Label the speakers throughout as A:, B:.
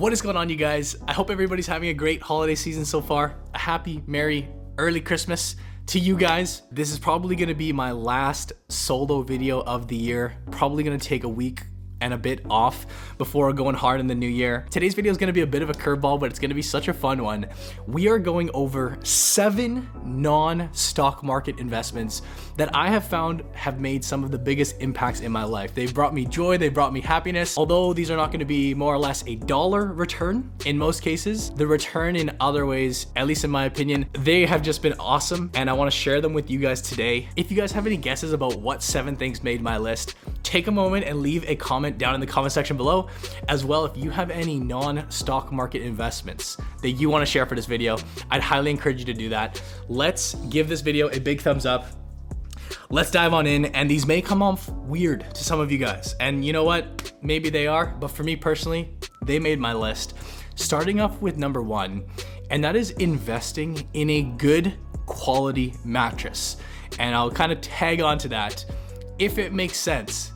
A: What is going on, you guys? I hope everybody's having a great holiday season so far. A happy, merry, early Christmas to you guys. This is probably gonna be my last solo video of the year. Probably gonna take a week and a bit off before going hard in the new year. Today's video is to be a bit of a curveball, but it's to be such a fun one. We are going over seven non-stock market investments that I have found have made some of the biggest impacts in my life. They've brought me joy, they've brought me happiness. Although these are not to be more or less a dollar return in most cases, the return in other ways, at least in my opinion, they have just been awesome and I want to share them with you guys today. If you guys have any guesses about what seven things made my list, take a moment and leave a comment down in the comment section below. As well, if you have any non-stock market investments that you want to share for this video, I'd highly encourage you to do that. Let's give this video a big thumbs up. Let's dive on in, and these may come off weird to some of you guys. And you know what? Maybe they are, but for me personally, they made my list. Starting off with number one, and that is investing in a good quality mattress. And I'll kind of tag on to that if it makes sense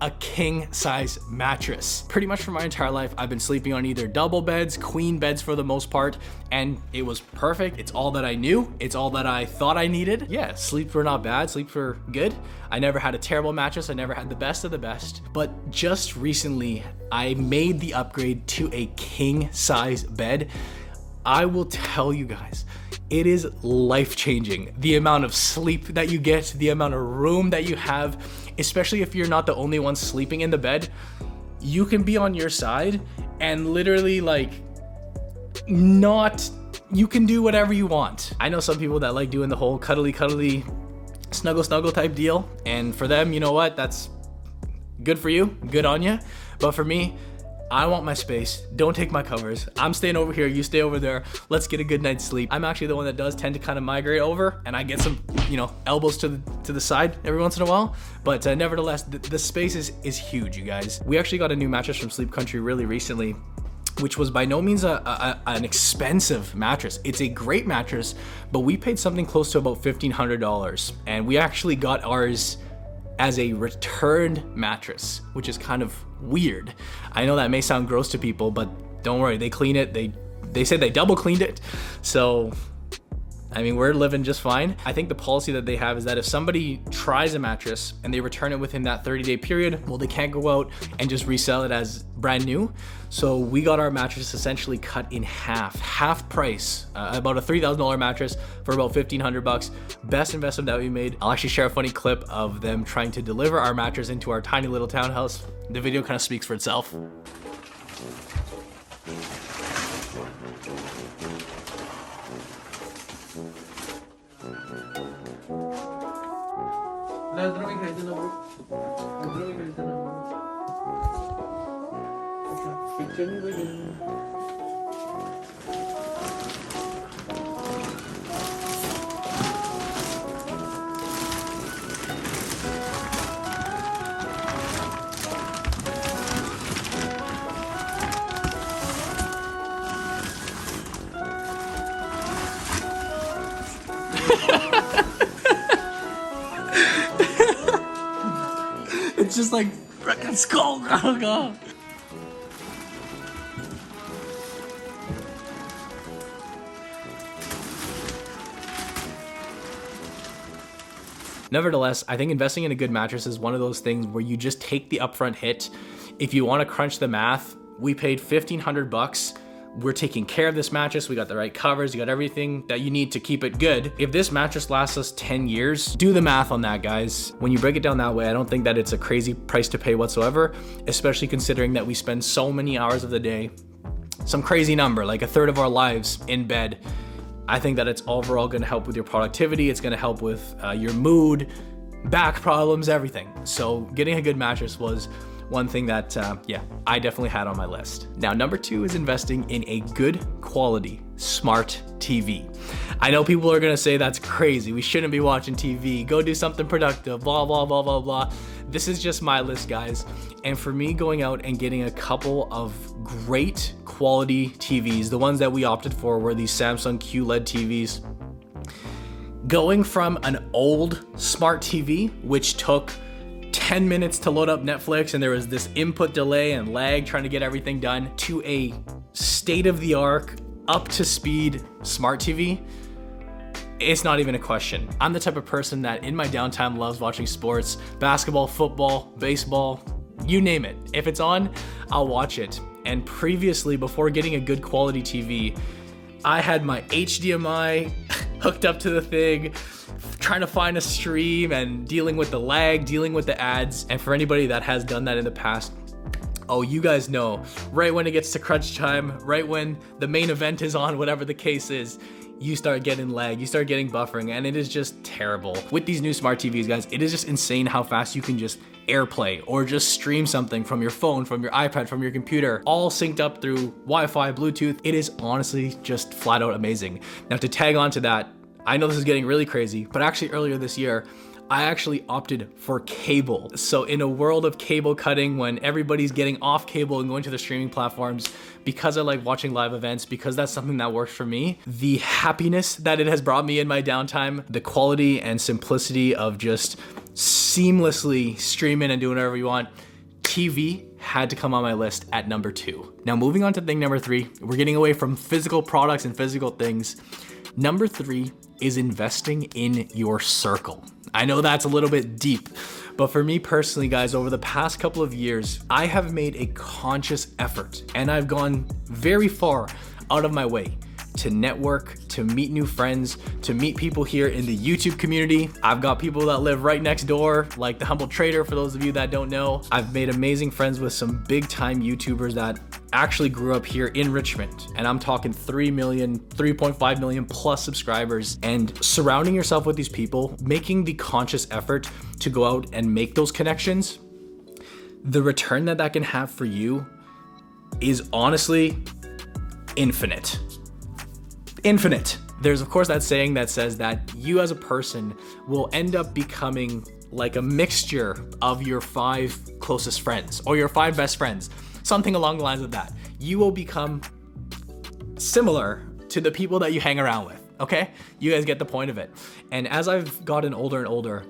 A: a king size mattress. Pretty much for my entire life, I've been sleeping on either double beds, queen beds for the most part, and it was perfect. It's all that I knew. It's all that I thought I needed. Yeah, sleeps were not bad, sleeps were good. I never had a terrible mattress. I never had the best of the best. But just recently, I made the upgrade to a king size bed. I will tell you guys, it is life changing. The amount of sleep that you get, the amount of room that you have, especially if you're not the only one sleeping in the bed, you can be on your side and literally like not you can do whatever you want. I know some people that like doing the whole cuddly cuddly snuggle snuggle type deal and for them, you know what? That's good for you. Good on you. But for me, I want my space. Don't take my covers. I'm staying over here. You stay over there. Let's get a good night's sleep. I'm actually the one that does tend to kind of migrate over, and I get some, you know, elbows to the to the side every once in a while. But uh, nevertheless, the, the space is is huge, you guys. We actually got a new mattress from Sleep Country really recently which was by no means a, a, an expensive mattress. It's a great mattress, but we paid something close to about $1,500. And we actually got ours as a returned mattress, which is kind of weird. I know that may sound gross to people, but don't worry, they clean it. They they said they double cleaned it. So I mean, we're living just fine. I think the policy that they have is that if somebody tries a mattress and they return it within that 30 day period, well, they can't go out and just resell it as brand new. So we got our mattress essentially cut in half, half price, uh, about a $3,000 mattress for about 1500 bucks. Best investment that we made. I'll actually share a funny clip of them trying to deliver our mattress into our tiny little townhouse. The video kind of speaks for itself.
B: Dahil drawing ready na bro. Drawing ready na bro. Picture
A: niyo ba yun? Just like. Oh god. Nevertheless, I think investing in a good mattress is one of those things where you just take the upfront hit. If you want to crunch the math, we paid 1500 bucks we're taking care of this mattress. We got the right covers. You got everything that you need to keep it good. If this mattress lasts us 10 years, do the math on that, guys. When you break it down that way, I don't think that it's a crazy price to pay whatsoever, especially considering that we spend so many hours of the day, some crazy number, like a third of our lives in bed. I think that it's overall to help with your productivity. It's to help with uh, your mood, back problems, everything. So getting a good mattress was one thing that, uh, yeah, I definitely had on my list. Now, number two is investing in a good quality smart TV. I know people are gonna say that's crazy. We shouldn't be watching TV. Go do something productive, blah, blah, blah, blah, blah. This is just my list, guys. And for me, going out and getting a couple of great quality TVs, the ones that we opted for were these Samsung QLED TVs. Going from an old smart TV, which took 10 minutes to load up Netflix and there was this input delay and lag trying to get everything done to a state of the art, up to speed smart TV, it's not even a question. I'm the type of person that in my downtime loves watching sports, basketball, football, baseball, you name it. If it's on, I'll watch it. And previously, before getting a good quality TV, I had my HDMI hooked up to the thing, trying to find a stream and dealing with the lag, dealing with the ads. And for anybody that has done that in the past, oh, you guys know, right when it gets to crunch time, right when the main event is on, whatever the case is, you start getting lag, you start getting buffering, and it is just terrible. With these new smart TVs, guys, it is just insane how fast you can just AirPlay or just stream something from your phone, from your iPad, from your computer, all synced up through Wi Fi, Bluetooth. It is honestly just flat out amazing. Now, to tag on to that, I know this is getting really crazy, but actually, earlier this year, I actually opted for cable. So, in a world of cable cutting, when everybody's getting off cable and going to the streaming platforms, because I like watching live events, because that's something that works for me, the happiness that it has brought me in my downtime, the quality and simplicity of just seamlessly streaming and doing whatever you want, TV had to come on my list at number two. Now, moving on to thing number three, we're getting away from physical products and physical things. Number three is investing in your circle. I know that's a little bit deep, but for me personally, guys, over the past couple of years, I have made a conscious effort and I've gone very far out of my way to network, to meet new friends, to meet people here in the YouTube community. I've got people that live right next door, like the Humble Trader, for those of you that don't know. I've made amazing friends with some big time YouTubers that actually grew up here in Richmond. And I'm talking 3 million, 3.5 million plus subscribers. And surrounding yourself with these people, making the conscious effort to go out and make those connections, the return that that can have for you is honestly infinite infinite. There's, of course, that saying that says that you as a person will end up becoming like a mixture of your five closest friends or your five best friends, something along the lines of that. You will become similar to the people that you hang around with, okay? You guys get the point of it. And as I've gotten older and older,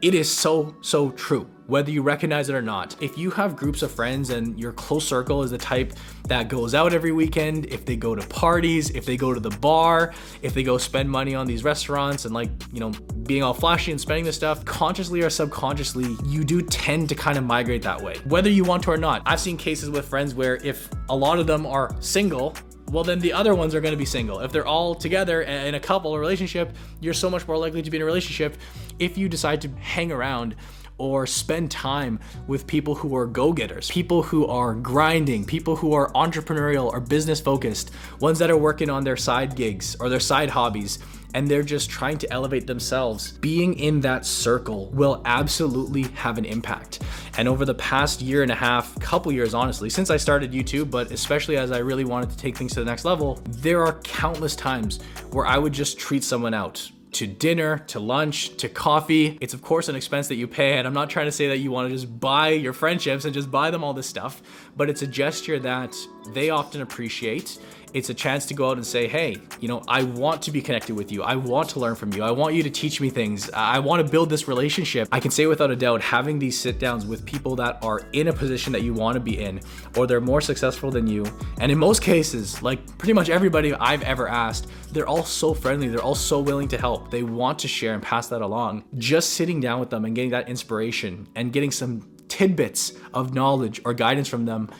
A: it is so, so true, whether you recognize it or not. If you have groups of friends and your close circle is the type that goes out every weekend, if they go to parties, if they go to the bar, if they go spend money on these restaurants and like, you know, being all flashy and spending this stuff, consciously or subconsciously, you do tend to kind of migrate that way, whether you want to or not. I've seen cases with friends where if a lot of them are single, well then the other ones are going to be single. If they're all together in a couple or relationship, you're so much more likely to be in a relationship if you decide to hang around or spend time with people who are go getters, people who are grinding, people who are entrepreneurial or business focused, ones that are working on their side gigs or their side hobbies, and they're just trying to elevate themselves. Being in that circle will absolutely have an impact. And over the past year and a half, couple years honestly, since I started YouTube, but especially as I really wanted to take things to the next level, there are countless times where I would just treat someone out to dinner, to lunch, to coffee. It's of course an expense that you pay, and I'm not trying to say that you want to just buy your friendships and just buy them all this stuff, but it's a gesture that they often appreciate it's a chance to go out and say, hey, you know, I want to be connected with you. I want to learn from you. I want you to teach me things. I want to build this relationship. I can say without a doubt, having these sit downs with people that are in a position that you want to be in, or they're more successful than you. And in most cases, like pretty much everybody I've ever asked, they're all so friendly. They're all so willing to help. They want to share and pass that along. Just sitting down with them and getting that inspiration and getting some tidbits of knowledge or guidance from them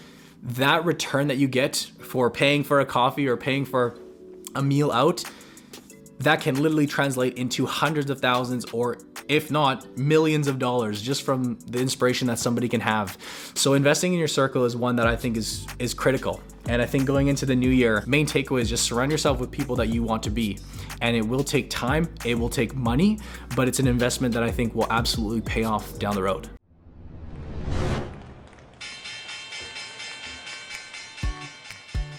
A: that return that you get for paying for a coffee or paying for a meal out, that can literally translate into hundreds of thousands or if not millions of dollars just from the inspiration that somebody can have. So investing in your circle is one that I think is is critical. And I think going into the new year, main takeaway is just surround yourself with people that you want to be. And it will take time, it will take money, but it's an investment that I think will absolutely pay off down the road.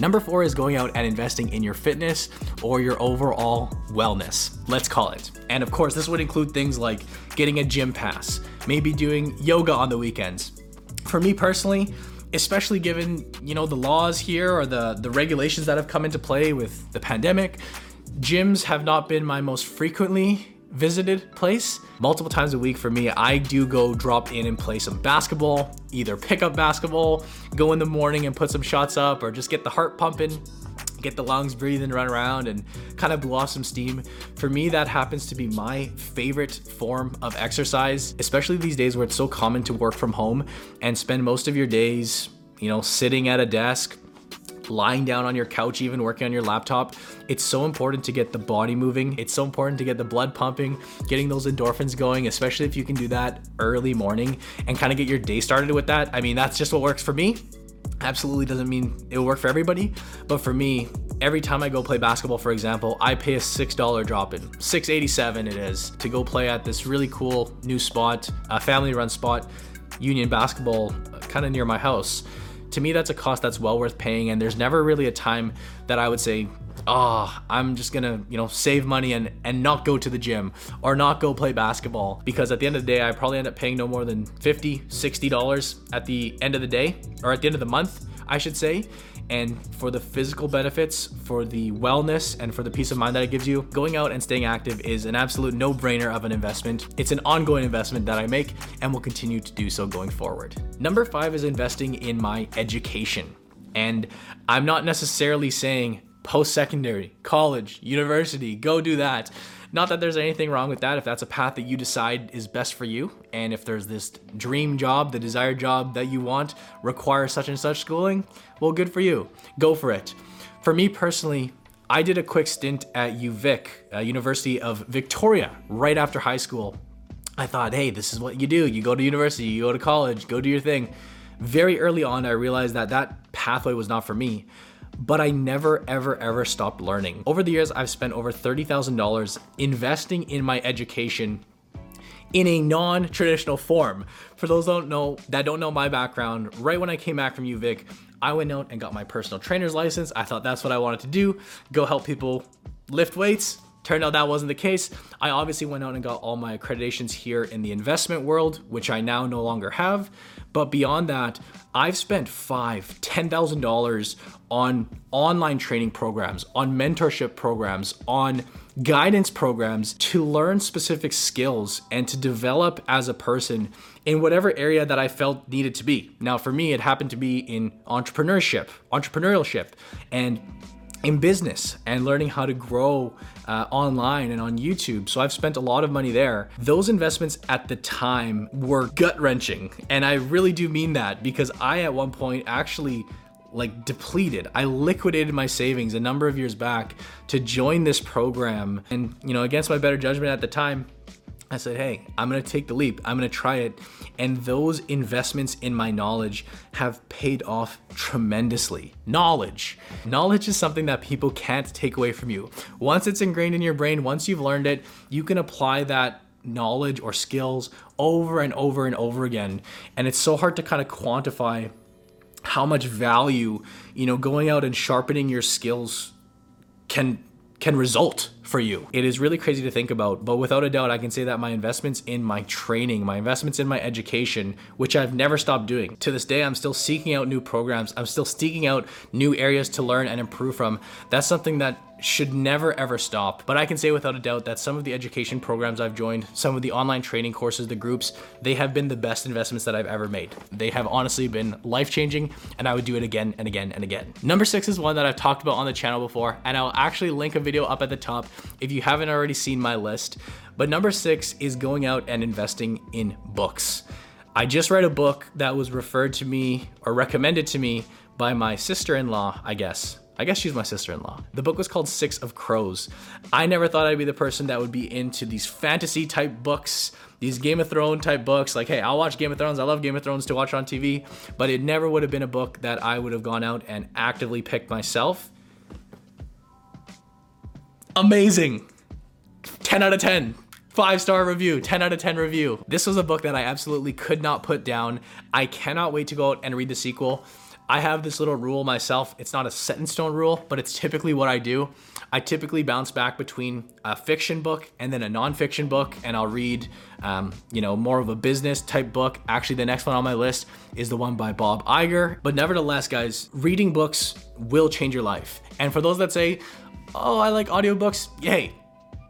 A: Number four is going out and investing in your fitness or your overall wellness, let's call it. And of course, this would include things like getting a gym pass, maybe doing yoga on the weekends. For me personally, especially given you know the laws here or the the regulations that have come into play with the pandemic gyms have not been my most frequently visited place. Multiple times a week for me, I do go drop in and play some basketball, either pick up basketball, go in the morning and put some shots up, or just get the heart pumping, get the lungs breathing, run around, and kind of blow off some steam. For me, that happens to be my favorite form of exercise, especially these days where it's so common to work from home and spend most of your days, you know, sitting at a desk lying down on your couch, even working on your laptop. It's so important to get the body moving. It's so important to get the blood pumping, getting those endorphins going, especially if you can do that early morning and kind of get your day started with that. I mean, that's just what works for me. Absolutely doesn't mean it will work for everybody, but for me, every time I go play basketball, for example, I pay a six dollar drop in, six eighty seven it is, to go play at this really cool new spot, a family run spot, Union Basketball, uh, kind of near my house to me that's a cost that's well worth paying and there's never really a time that i would say oh i'm just gonna you know save money and and not go to the gym or not go play basketball. Because at the end of the day i probably end up paying no more than 50 60 dollars at the end of the day or at the end of the month i should say and for the physical benefits, for the wellness, and for the peace of mind that it gives you, going out and staying active is an absolute no brainer of an investment. It's an ongoing investment that I make and will continue to do so going forward. Number five is investing in my education. And I'm not necessarily saying post secondary, college, university, go do that. Not that there's anything wrong with that if that's a path that you decide is best for you. And if there's this dream job, the desired job that you want requires such and such schooling, well, good for you. Go for it. For me personally, I did a quick stint at UVic, uh, University of Victoria, right after high school. I thought, hey, this is what you do. You go to university, you go to college, go do your thing. Very early on, I realized that that pathway was not for me but I never, ever, ever stopped learning. Over the years, I've spent over $30,000 investing in my education in a non-traditional form. For those don't know that don't know my background, right when I came back from UVic, I went out and got my personal trainer's license. I thought that's what I wanted to do, go help people lift weights. Turned out that wasn't the case. I obviously went out and got all my accreditations here in the investment world, which I now no longer have. But beyond that, I've spent five, ten thousand dollars on online training programs, on mentorship programs, on guidance programs to learn specific skills and to develop as a person in whatever area that I felt needed to be. Now, for me, it happened to be in entrepreneurship, entrepreneurship, and in business and learning how to grow uh, online and on YouTube. So I've spent a lot of money there. Those investments at the time were gut wrenching. And I really do mean that because I, at one point, actually like depleted. I liquidated my savings a number of years back to join this program. And, you know, against my better judgment at the time, I said, hey, I'm gonna take the leap. I'm gonna try it. And those investments in my knowledge have paid off tremendously. Knowledge. Knowledge is something that people can't take away from you. Once it's ingrained in your brain, once you've learned it, you can apply that knowledge or skills over and over and over again. And it's so hard to kind of quantify how much value, you know, going out and sharpening your skills can can result for you. It is really crazy to think about, but without a doubt, I can say that my investments in my training, my investments in my education, which I've never stopped doing. To this day, I'm still seeking out new programs. I'm still seeking out new areas to learn and improve from. That's something that should never ever stop. But I can say without a doubt that some of the education programs I've joined, some of the online training courses, the groups, they have been the best investments that I've ever made. They have honestly been life changing, and I would do it again and again and again. Number six is one that I've talked about on the channel before, and I'll actually link a video up at the top if you haven't already seen my list. But number six is going out and investing in books. I just read a book that was referred to me or recommended to me by my sister in law, I guess. I guess she's my sister in law. The book was called Six of Crows. I never thought I'd be the person that would be into these fantasy type books, these Game of Thrones type books. Like, hey, I'll watch Game of Thrones. I love Game of Thrones to watch on TV, but it never would have been a book that I would have gone out and actively picked myself. Amazing. 10 out of 10 five star review 10 out of 10 review this was a book that i absolutely could not put down i cannot wait to go out and read the sequel I have this little rule myself. It's not a set in stone rule, but it's typically what I do. I typically bounce back between a fiction book and then a nonfiction book, and I'll read, um, you know, more of a business type book. Actually, the next one on my list is the one by Bob Iger. But nevertheless, guys, reading books will change your life. And for those that say, oh, I like audiobooks, yay,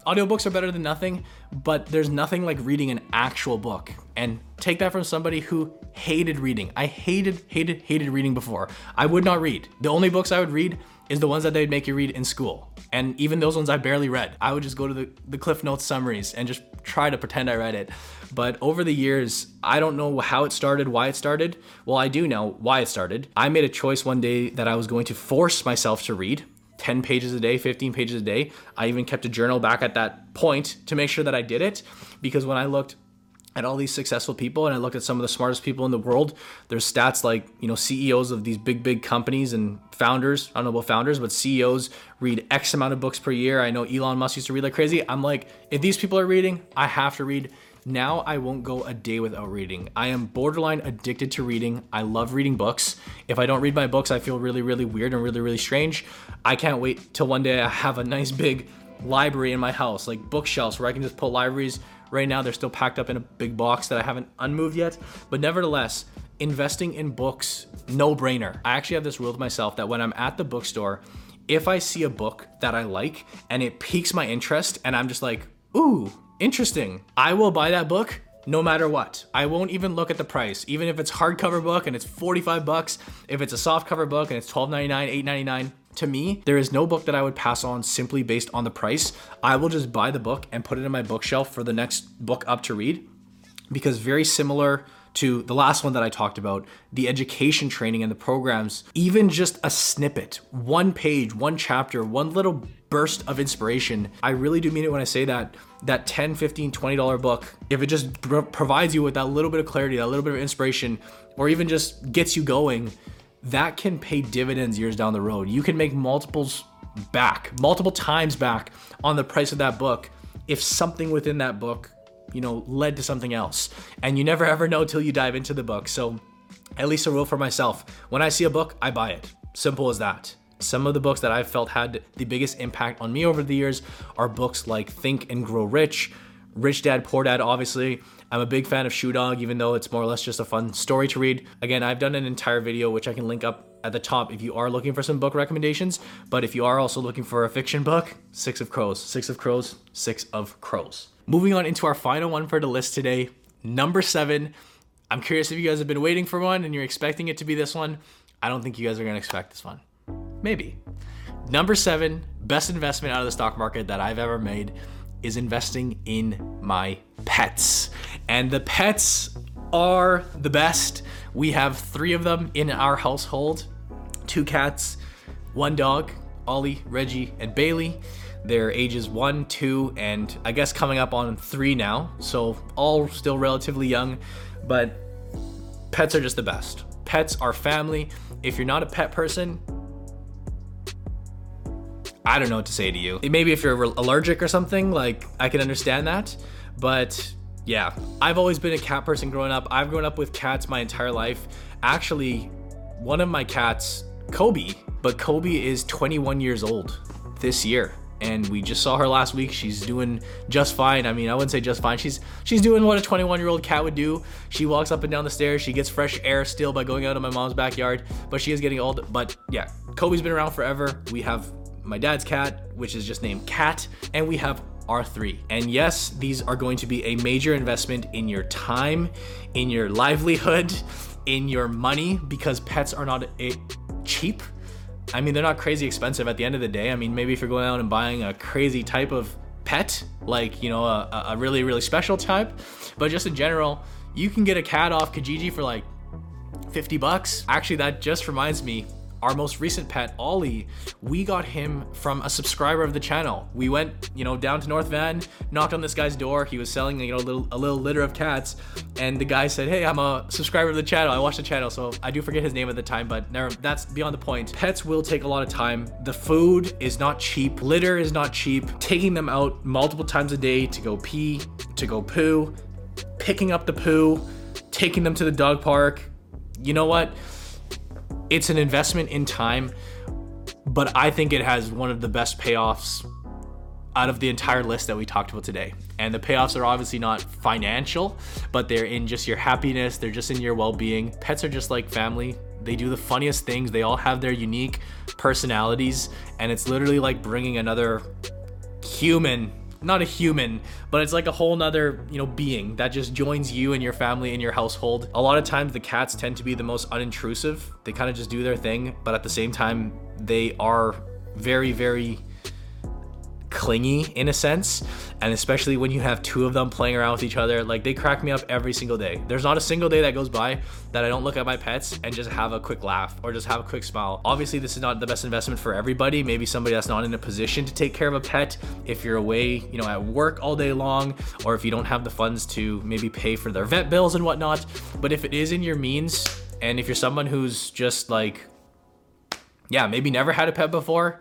A: audiobooks are better than nothing, but there's nothing like reading an actual book. And take that from somebody who hated reading. I hated, hated, hated reading before. I would not read. The only books I would read is the ones that they'd make you read in school. And even those ones I barely read. I would just go to the, the Cliff Notes summaries and just try to pretend I read it. But over the years, I don't know how it started, why it started. Well, I do know why it started. I made a choice one day that I was going to force myself to read. 10 pages a day, 15 pages a day. I even kept a journal back at that point to make sure that I did it because when I looked at all these successful people and I look at some of the smartest people in the world, there's stats like, you know, CEOs of these big, big companies and founders, I don't know about founders, but CEOs read X amount of books per year. I know Elon Musk used to read like crazy. I'm like, if these people are reading, I have to read. Now I won't go a day without reading. I am borderline addicted to reading. I love reading books. If I don't read my books, I feel really, really weird and really, really strange. I can't wait till one day I have a nice big library in my house, like bookshelves where I can just put libraries. Right now, they're still packed up in a big box that I haven't unmoved yet. But nevertheless, investing in books, no brainer. I actually have this rule to myself that when I'm at the bookstore, if I see a book that I like and it piques my interest and I'm just like, ooh, interesting. I will buy that book no matter what. I won't even look at the price. Even if it's hardcover book and it's 45 bucks, if it's a soft cover book and it's 12.99, 8.99, to me, there is no book that I would pass on simply based on the price. I will just buy the book and put it in my bookshelf for the next book up to read because very similar to the last one that I talked about, the education training and the programs, even just a snippet, one page, one chapter, one little burst of inspiration. I really do mean it when I say that that 10, 15, 20 dollar book, if it just pr- provides you with that little bit of clarity, that little bit of inspiration, or even just gets you going, that can pay dividends years down the road. You can make multiples back, multiple times back on the price of that book if something within that book you know, led to something else. And you never ever know till you dive into the book. So, at least a rule for myself when I see a book, I buy it. Simple as that. Some of the books that I've felt had the biggest impact on me over the years are books like Think and Grow Rich, Rich Dad Poor Dad, obviously. I'm a big fan of Shoe Dog, even though it's more or less just a fun story to read. Again, I've done an entire video which I can link up at the top if you are looking for some book recommendations. But if you are also looking for a fiction book, Six of Crows. Six of Crows, Six of Crows. Moving on into our final one for the list today, number seven. I'm curious if you guys have been waiting for one and you're expecting it to be this one. I don't think you guys are gonna expect this one. Maybe. Number seven, best investment out of the stock market that I've ever made is investing in my pets. And the pets are the best. We have three of them in our household two cats, one dog, Ollie, Reggie, and Bailey. They're ages one, two, and I guess coming up on three now. So all still relatively young, but pets are just the best. Pets are family. If you're not a pet person, I don't know what to say to you. Maybe if you're allergic or something, like I can understand that. But yeah, I've always been a cat person growing up. I've grown up with cats my entire life. Actually, one of my cats, Kobe, but Kobe is 21 years old this year and we just saw her last week. She's doing just fine. I mean, I wouldn't say just fine. She's she's doing what a 21 year old cat would do. She walks up and down the stairs. She gets fresh air still by going out in my mom's backyard, but she is getting old. But yeah, Kobe's been around forever. We have my dad's cat, which is just named Cat, and we have R3. And yes, these are going to be a major investment in your time, in your livelihood, in your money, because pets are not cheap. I mean, they're not crazy expensive at the end of the day. I mean, maybe if you're going out and buying a crazy type of pet, like, you know, a, a really, really special type, but just in general, you can get a cat off Kijiji for like 50 bucks. Actually, that just reminds me, our most recent pet, Ollie, we got him from a subscriber of the channel. We went, you know, down to North Van, knocked on this guy's door. He was selling, you know, a little, a little litter of cats, and the guy said, "Hey, I'm a subscriber of the channel. I watch the channel." So I do forget his name at the time, but never, that's beyond the point. Pets will take a lot of time. The food is not cheap. Litter is not cheap. Taking them out multiple times a day to go pee, to go poo, picking up the poo, taking them to the dog park. You know what? It's an investment in time, but I think it has one of the best payoffs out of the entire list that we talked about today. And the payoffs are obviously not financial, but they're in just your happiness, they're just in your well being. Pets are just like family. They do the funniest things, they all have their unique personalities, and it's literally like bringing another human not a human, but it's like a whole nother, you know, being that just joins you and your family and your household. A lot of times the cats tend to be the most unintrusive. They kind of just do their thing, but at the same time, they are very, very clingy in a sense and especially when you have two of them playing around with each other like they crack me up every single day. There's not a single day that goes by that i don't look at my pets and just have a quick laugh or just have a quick smile. Obviously this is not the best investment for everybody. Maybe somebody that's not in a position to take care of a pet if you're away you know at work all day long or if you don't have the funds to maybe pay for their vet bills and whatnot. But if it is in your means and if you're someone who's just like yeah maybe never had a pet before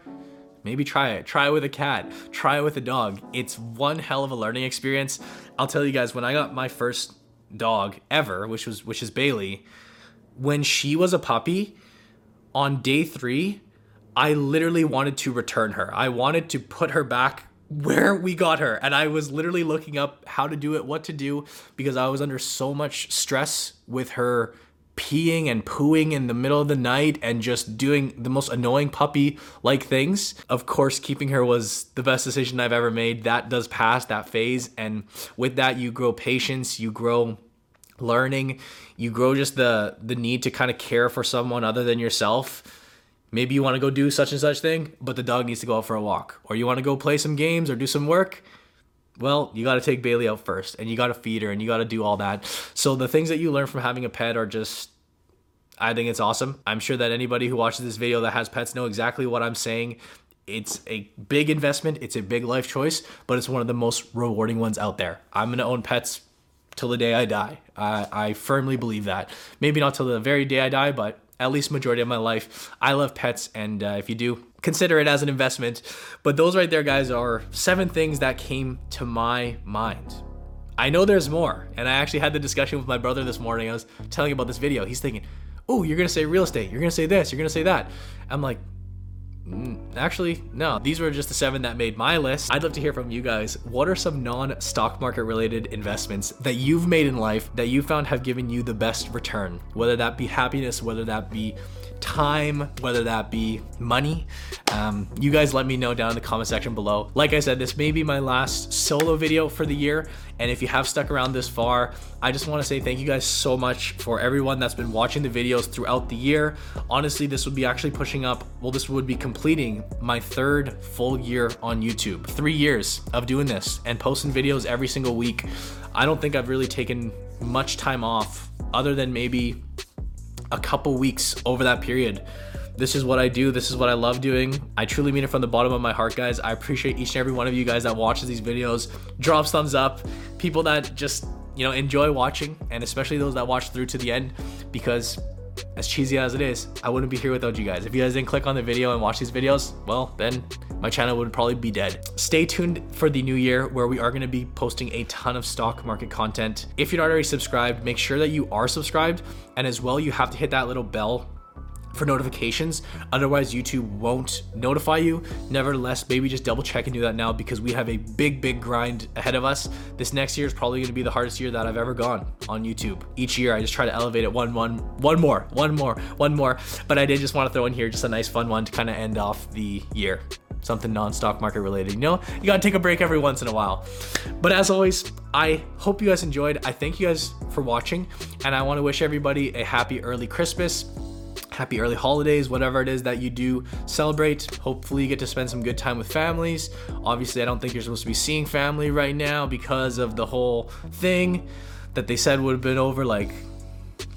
A: Maybe try it. Try it with a cat. Try it with a dog. It's one hell of a learning experience. I'll tell you guys when I got my first dog ever, which was which is Bailey, when she was a puppy, on day 3, I literally wanted to return her. I wanted to put her back where we got her and I was literally looking up how to do it, what to do because I was under so much stress with her peeing and pooing in the middle of the night and just doing the most annoying puppy like things. Of course, keeping her was the best decision I've ever made. That does pass that phase. And with that, you grow patience, you grow learning, you grow just the the need to kind of care for someone other than yourself. Maybe you want to go do such and such thing, but the dog needs to go out for a walk. Or you want to go play some games or do some work well, you got to take Bailey out first and you got to feed her and you got to do all that. So the things that you learn from having a pet are just I think it's awesome. I'm sure that anybody who watches this video that has pets know exactly what I'm saying. It's a big investment, it's a big life choice, but it's one of the most rewarding ones out there. I'm going to own pets till the day I die. I, I firmly believe that. Maybe not till the very day I die, but at least majority of my life. I love pets, and uh, if you do, consider it as an investment. But those right there, guys, are seven things that came to my mind. I know there's more, and I actually had the discussion with my brother this morning. I was telling him about this video. He's thinking, "Oh, you're gonna say real estate. You're gonna say this. You're gonna say that." I'm like, Actually, no. These were just the seven that made my list. I'd love to hear from you guys. What are some non stock market related investments that you've made in life that you found have given you the best return? Whether that be happiness, whether that be time, whether that be money. Um, you guys let me know down in the comment section below. Like I said, this may be my last solo video for the year. And if you have stuck around this far, I just want to say thank you guys so much for everyone that's been watching the videos throughout the year. Honestly, this would be actually pushing up, well, this would be completing my third full year on YouTube. Three years of doing this and posting videos every single week. I don't think I've really taken much time off other than maybe a couple weeks over that period. This is what I do. This is what I love doing. I truly mean it from the bottom of my heart, guys. I appreciate each and every one of you guys that watches these videos, drops thumbs up, people that just, you know, enjoy watching, and especially those that watch through to the end because as cheesy as it is, I wouldn't be here without you guys. If you guys didn't click on the video and watch these videos, well, then my channel would probably be dead. Stay tuned for the new year where we are going to be posting a ton of stock market content. If you're not already subscribed, make sure that you are subscribed. And as well, you have to hit that little bell for notifications. Otherwise, YouTube won't notify you. Nevertheless, maybe just double check and do that now because we have a big, big grind ahead of us. This next year is probably going to be the hardest year that I've ever gone on YouTube. Each year, I just try to elevate it one, one, one more, one more, one more. But I did just want to throw in here just a nice, fun one to kind of end off the year. something non-stock market related. You know, you gotta take a break every once in a while. But as always, I hope you guys enjoyed. I thank you guys for watching, and I want to wish everybody a happy early Christmas happy early holidays, whatever it is that you do celebrate. Hopefully, you get to spend some good time with families. Obviously, I don't think you're supposed to be seeing family right now because of the whole thing that they said would have been over like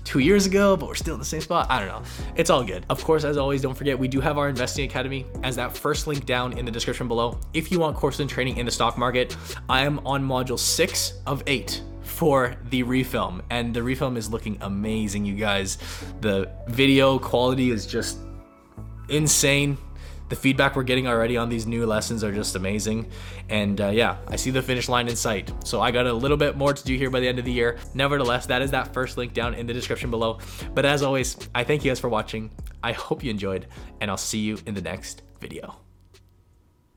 A: two years ago, but we're still in the same spot. I don't know. It's all good. Of course, as always, don't forget we do have our investing academy as that first link down in the description below. If you want course and training in the stock market, I am on module six of eight for the refilm and the refilm is looking amazing you guys. The video quality is just insane. The feedback we're getting already on these new lessons are just amazing. And uh, yeah i see the finish line in sight so i got a little bit more to do here by the end of the year. Nevertheless that is that first link down in the description below. But as always i thank you guys for watching. I hope you enjoyed and i'll see you in the next video